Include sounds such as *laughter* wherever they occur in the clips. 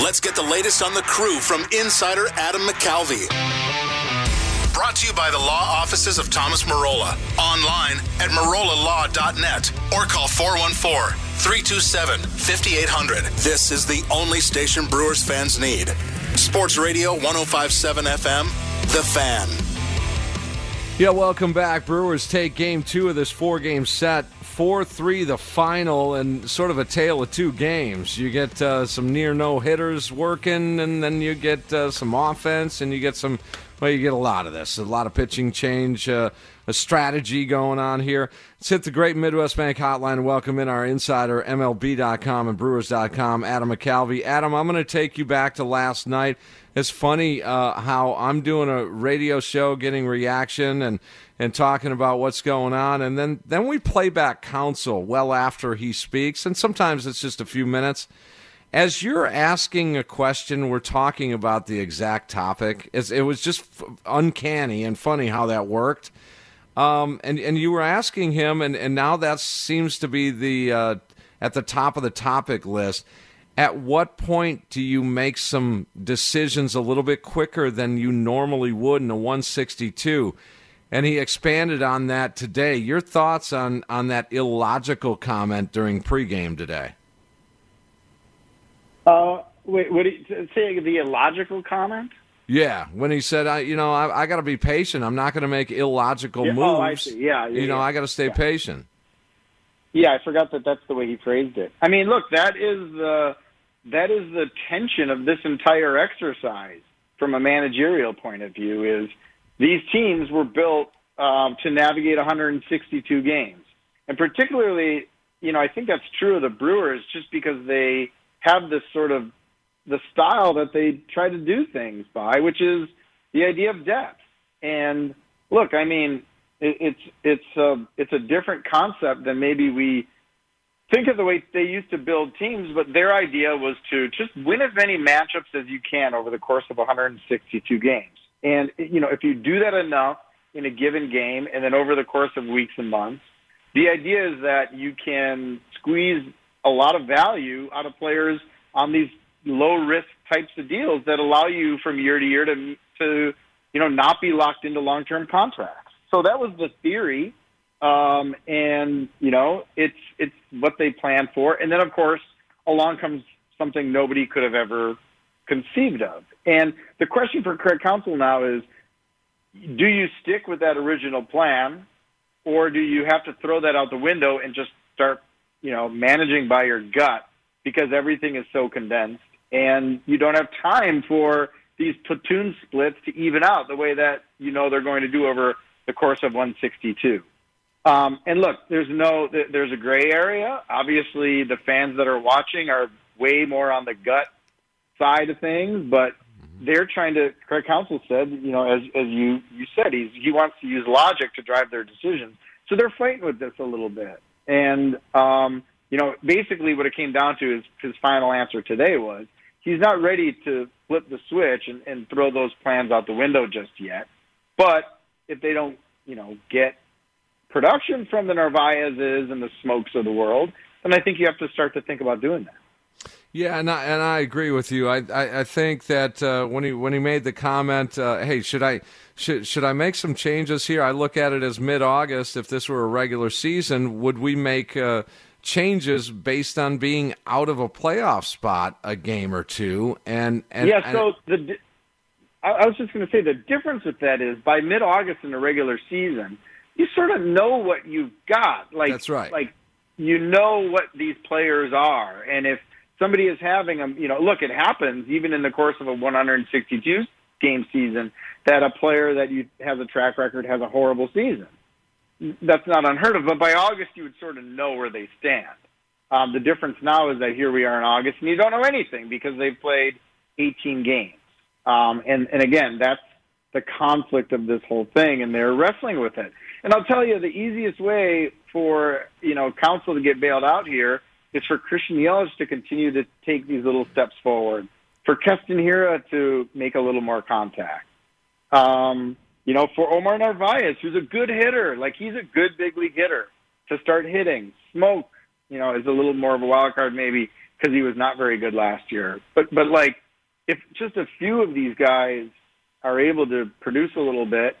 Let's get the latest on the crew from insider Adam McCalvy. Brought to you by the law offices of Thomas Marola. Online at marolalaw.net or call 414 327 5800. This is the only station Brewers fans need. Sports Radio 1057 FM, The Fan. Yeah, welcome back. Brewers take game two of this four game set. 4 3 the final, and sort of a tale of two games. You get uh, some near no hitters working, and then you get uh, some offense, and you get some, well, you get a lot of this. A lot of pitching change, uh, a strategy going on here. Let's hit the great Midwest Bank hotline and welcome in our insider, MLB.com and Brewers.com, Adam McCalvy. Adam, I'm going to take you back to last night. It's funny uh, how I'm doing a radio show, getting reaction and and talking about what's going on, and then then we play back Counsell well after he speaks, and sometimes it's just a few minutes. As you're asking a question, we're talking about the exact topic. It's, it was just uncanny and funny how that worked. Um, and and you were asking him, and, and now that seems to be the uh, at the top of the topic list at what point do you make some decisions a little bit quicker than you normally would in a 162? And he expanded on that today. Your thoughts on, on that illogical comment during pregame today? Uh, wait, what you say? The illogical comment? Yeah, when he said, "I, you know, I, I got to be patient. I'm not going to make illogical yeah, moves. Oh, I see. Yeah, yeah you know. I got to stay patient." Yeah, I forgot that that's the way he phrased it. I mean, look, that is the that is the tension of this entire exercise from a managerial point of view. Is these teams were built um, to navigate 162 games, and particularly, you know, I think that's true of the Brewers, just because they have this sort of the style that they try to do things by, which is the idea of depth. And look, I mean, it, it's it's a it's a different concept than maybe we think of the way they used to build teams. But their idea was to just win as many matchups as you can over the course of 162 games. And you know, if you do that enough in a given game, and then over the course of weeks and months, the idea is that you can squeeze a lot of value out of players on these low risk types of deals that allow you from year to year to to you know not be locked into long term contracts. So that was the theory, um, and you know it's it's what they planned for. And then of course along comes something nobody could have ever conceived of. And the question for Craig Counsell now is, do you stick with that original plan, or do you have to throw that out the window and just start you know managing by your gut because everything is so condensed and you don't have time for these platoon splits to even out the way that you know they're going to do over the course of 162. Um, and look, there's no, there's a gray area. Obviously, the fans that are watching are way more on the gut side of things, but they're trying to. Craig Counsell said, you know, as as you you said, he's he wants to use logic to drive their decisions. So they're fighting with this a little bit, and um, you know, basically what it came down to is his final answer today was he's not ready to flip the switch and, and throw those plans out the window just yet. But if they don't, you know, get production from the Narvaezes and the Smoaks of the world, then I think you have to start to think about doing that. Yeah, and I, and I agree with you. I I, I think that uh, when he when he made the comment, uh, hey, should I should should I make some changes here? I look at it as mid August. If this were a regular season, would we make uh, changes based on being out of a playoff spot a game or two? And, and yeah, so and, the I was just going to say the difference with that is by mid August in the regular season, you sort of know what you've got. Like that's right. Like you know what these players are, and if somebody is having a you know look, it happens even in the course of a 162 game season that a player that you has a track record has a horrible season. That's not unheard of, but by August you would sort of know where they stand. Um, the difference now is that here we are in August, and you don't know anything because they've played 18 games. Um, and and again, that's the conflict of this whole thing, and they're wrestling with it. And I'll tell you, the easiest way for you know Counsell to get bailed out here is for Christian Yelich to continue to take these little steps forward, for Keston Hiura to make a little more contact. Um, you know, for Omar Narvaez, who's a good hitter, like he's a good big league hitter, to start hitting. Smoak, you know, is a little more of a wild card maybe because he was not very good last year. But but like, if just a few of these guys are able to produce a little bit,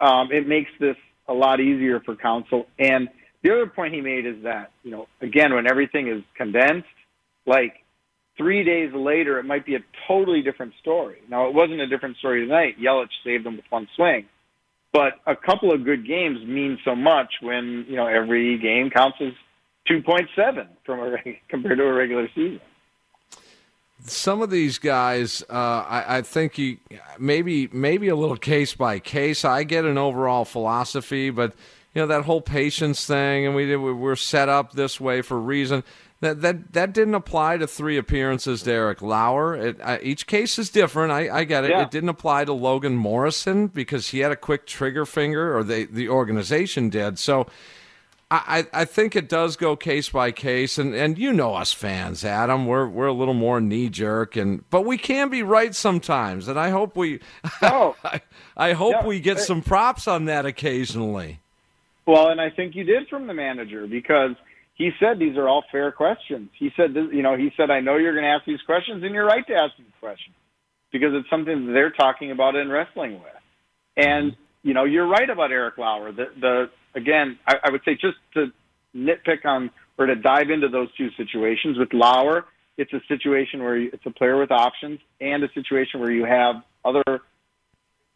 um, it makes this a lot easier for Counsell. And the other point he made is that you know, again, when everything is condensed, like three days later, it might be a totally different story. Now, it wasn't a different story tonight. Yelich saved them with one swing. But a couple of good games mean so much when, you know, every game counts as 2.7 from a, *laughs* compared to a regular season. Some of these guys, uh, I, I, think you maybe maybe a little case by case. I get an overall philosophy, but you know that whole patience thing, and we did, we're set up this way for a reason. That that that didn't apply to three appearances to Eric Lauer. It, uh, each case is different. I, I get it. Yeah. It didn't apply to Logan Morrison because he had a quick trigger finger, or they the organization did. So. I, I think it does go case by case, and, and you know us fans, Adam. We're we're a little more knee jerk, and but we can be right sometimes, and I hope we, *laughs* oh. I, I hope we get eh. some props on that occasionally. Well, and I think you did from the manager because he said these are all fair questions. He said, you know, he said, I know you're going to ask these questions, and you're right to ask these questions because it's something that they're talking about and wrestling with. And mm-hmm. you know, you're right about Eric Lauer. The, the again, I, I would say just to nitpick on or to dive into those two situations with Lauer, it's a situation where you, it's a player with options and a situation where you have other,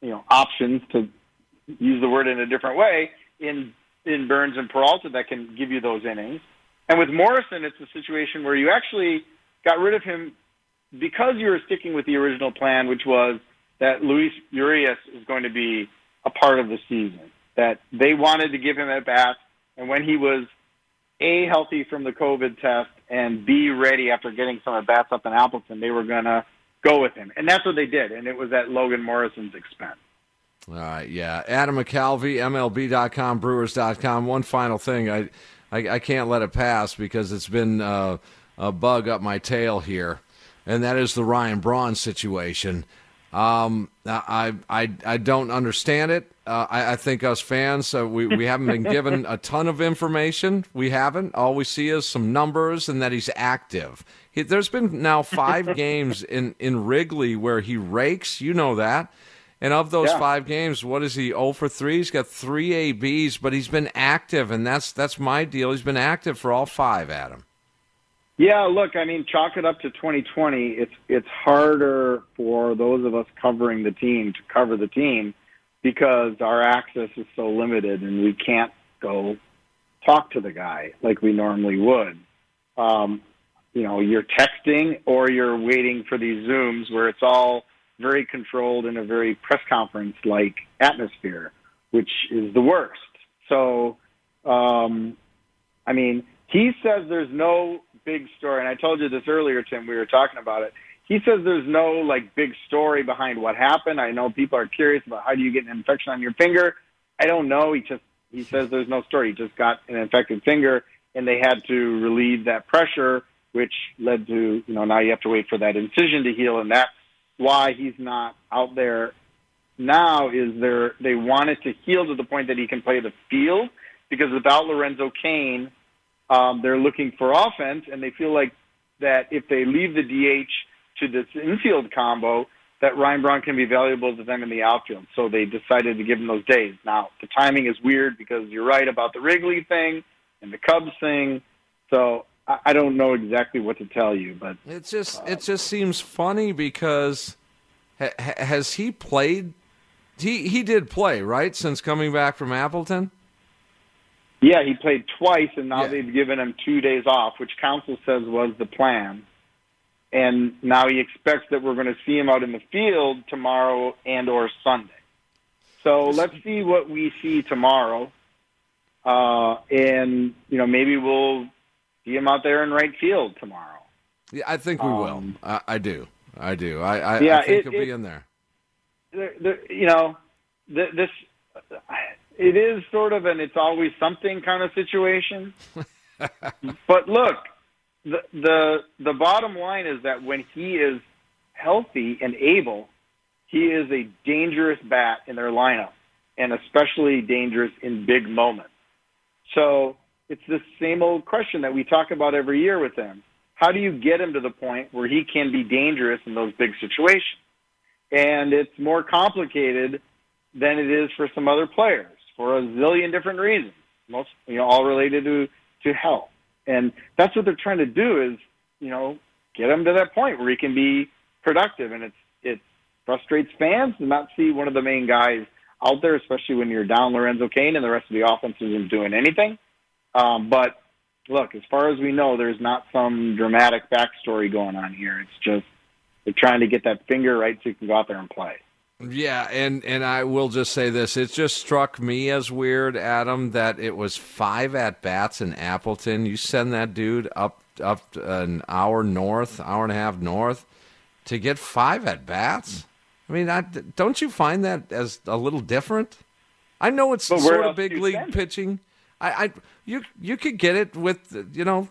you know, options to use the word in a different way in in Burnes and Peralta that can give you those innings. And with Morrison, it's a situation where you actually got rid of him because you were sticking with the original plan, which was that Luis Urias is going to be a part of the season. That they wanted to give him at bat, and when he was a healthy from the COVID test and B ready after getting some at bats up in Appleton, they were going to go with him, and that's what they did, and it was at Logan Morrison's expense. All right, yeah. Adam McCalvy, MLB.com, Brewers.com. One final thing, I, I, I can't let it pass because it's been uh, a bug up my tail here, and that is the Ryan Braun situation. Um, I, I, I don't understand it. Uh, I, I, think us fans, uh, we, we haven't been given a ton of information. We haven't. All we see is some numbers and that he's active. He, there's been now five *laughs* games in, in Wrigley where he rakes. You know that. And of those yeah. five games, what is he? 0 for three. He's got three ABs, but he's been active, and that's that's my deal. He's been active for all five, Adam. Yeah, look, I mean, chalk it up to 2020. It's it's harder for those of us covering the team to cover the team because our access is so limited, and we can't go talk to the guy like we normally would. Um, you know, you're texting or you're waiting for these Zooms where it's all very controlled in a very press conference like atmosphere, which is the worst. So, um, I mean, he says there's no big story, and I told you this earlier, Tim. We were talking about it. He says there's no like big story behind what happened. I know people are curious about how do you get an infection on your finger. I don't know. He just he says there's no story. He just got an infected finger, and they had to relieve that pressure, which led to you know now you have to wait for that incision to heal, and that's why he's not out there now is there they wanted to heal to the point that he can play the field because without Lorenzo Cain, um, they're looking for offense and they feel like that if they leave the DH to this infield combo, that Ryan Braun can be valuable to them in the outfield. So they decided to give him those days. Now the timing is weird because you're right about the Wrigley thing and the Cubs thing. So I don't know exactly what to tell you, but it just uh, it just seems funny because ha- has he played? He he did play right since coming back from Appleton. Yeah, he played twice, and now yeah. they've given him two days off, which Counsell says was the plan. And now he expects that we're going to see him out in the field tomorrow and or Sunday. So let's see what we see tomorrow, uh, and you know maybe we'll see him out there in right field tomorrow. Yeah, I think we Um, will. I, I do. I do. I, I, Yeah, I think it- he'll be in there. there, there, you know, th- this it is sort of an it's always something kind of situation. *laughs* but look, the the the bottom line is that when he is healthy and able, he is a dangerous bat in their lineup, and especially dangerous in big moments. So it's the same old question that we talk about every year with him. How do you get him to the point where he can be dangerous in those big situations? and it's more complicated than it is for some other players for a zillion different reasons. Most, you know, all related to to health, and that's what they're trying to do is, you know, get him to that point where he can be productive. And it's it frustrates fans to not see one of the main guys out there, especially when you're down Lorenzo Cain and the rest of the offense isn't doing anything. Um, but look, as far as we know, there's not some dramatic backstory going on here. It's just they're trying to get that finger right so you can go out there and play. Yeah, and and I will just say this: it just struck me as weird, Adam, that it was five at bats in Appleton. You send that dude up up an hour north, hour and a half north, to get five at bats. I mean, I, don't you find that as a little different? I know it's sort of big league pitching. I, I you you could get it with you know.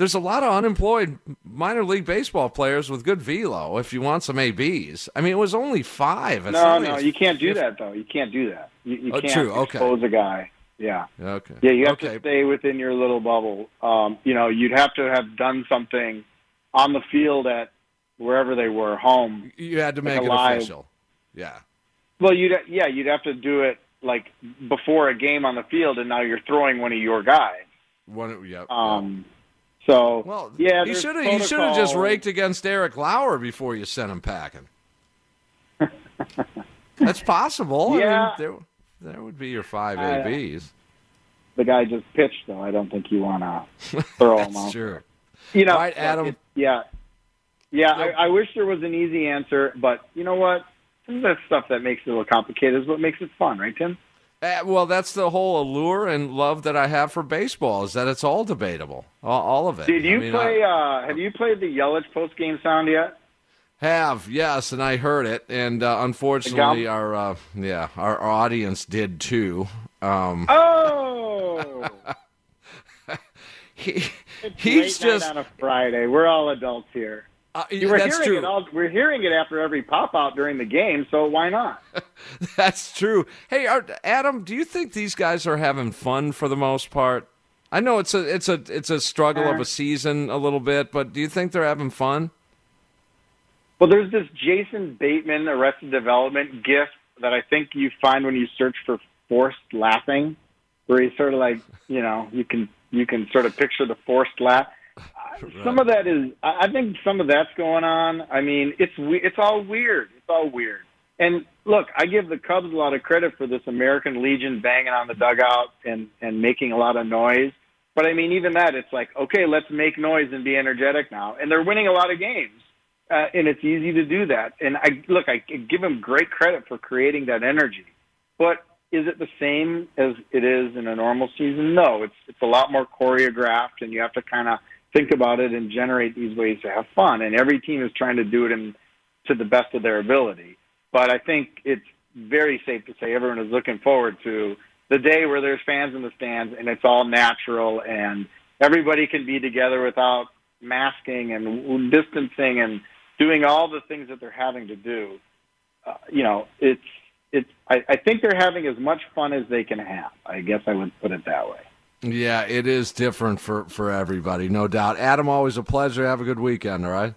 There's a lot of unemployed minor league baseball players with good velo. If you want some ABs, I mean, it was only five. It's No, no, you can't do fif- that though. You can't do that. You, you Oh, can't true, okay. expose a guy. Yeah, Okay. yeah. You have okay. to stay within your little bubble. Um, you know, you'd have to have done something on the field at wherever they were, home. You had to make like it live- official. Yeah. Well, you'd yeah, you'd have to do it like before a game on the field, and now you're throwing one of your guys. One. Yep. Um, so well, yeah, you should have. You should have just raked against Eric Lauer before you sent him packing. *laughs* That's possible. Yeah. I mean, there, there would be your five I- uh, ABs. The guy just pitched, though. I don't think you want to *laughs* throw him out. True. You know, right, Adam. it- yeah, yeah. Yep. I, I wish there was an easy answer, but you know what? Some of that stuff that makes it a little complicated is what makes it fun, right, Tim? Uh, well, that's the whole allure and love that I have for baseball is that it's all debatable, all, all of it. Did you I mean, play? I uh, have you played the Yelich post game sound yet? have yes, and I heard it, and uh, unfortunately, our uh, yeah, our, audience did too. Um, Oh, *laughs* he, he's just on a Friday. We're all adults here. Uh, were that's hearing true. it all. We're hearing it after every pop out during the game, so why not? *laughs* That's true. Hey, are, Adam, do you think these guys are having fun for the most part? I know it's a it's a it's a struggle of Uh. a season a little bit, but do you think they're having fun? Well, there's this Jason Bateman Arrested Development gif that I think you find when you search for forced laughing, where he's sort of like, you know, you can you can sort of picture the forced laugh. *laughs* Some of that is, I think some of that's going on. I mean, it's it's all weird. It's all weird. And look, I give the Cubs a lot of credit for this American Legion banging on the dugout and and making a lot of noise. But I mean, even that, it's like, okay, let's make noise and be energetic now. And they're winning a lot of games uh, and it's easy to do that. And I look, I give him great credit for creating that energy. But is it the same as it is in a normal season? No, it's it's a lot more choreographed, and you have to kind of think about it and generate these ways to have fun. And every team is trying to do it in to the best of their ability. But I think it's very safe to say everyone is looking forward to the day where there's fans in the stands and it's all natural and everybody can be together without masking and distancing and doing all the things that they're having to do. Uh, you know, it's it's. I, I think they're having as much fun as they can have. I guess I would put it that way. Yeah, it is different for for everybody, no doubt. Adam, always a pleasure. Have a good weekend. All right.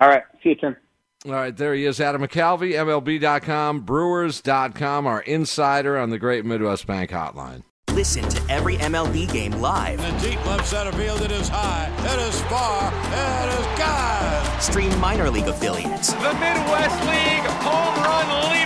All right, see you, Tim. All right, there he is, Adam McCalvy, MLB.com, Brewers.com, our insider on the Great Midwest Bank Hotline. Listen to every MLB game live. In the deep left center field, it is high, it is far, it is God. Stream minor league affiliates The Midwest League home run leader.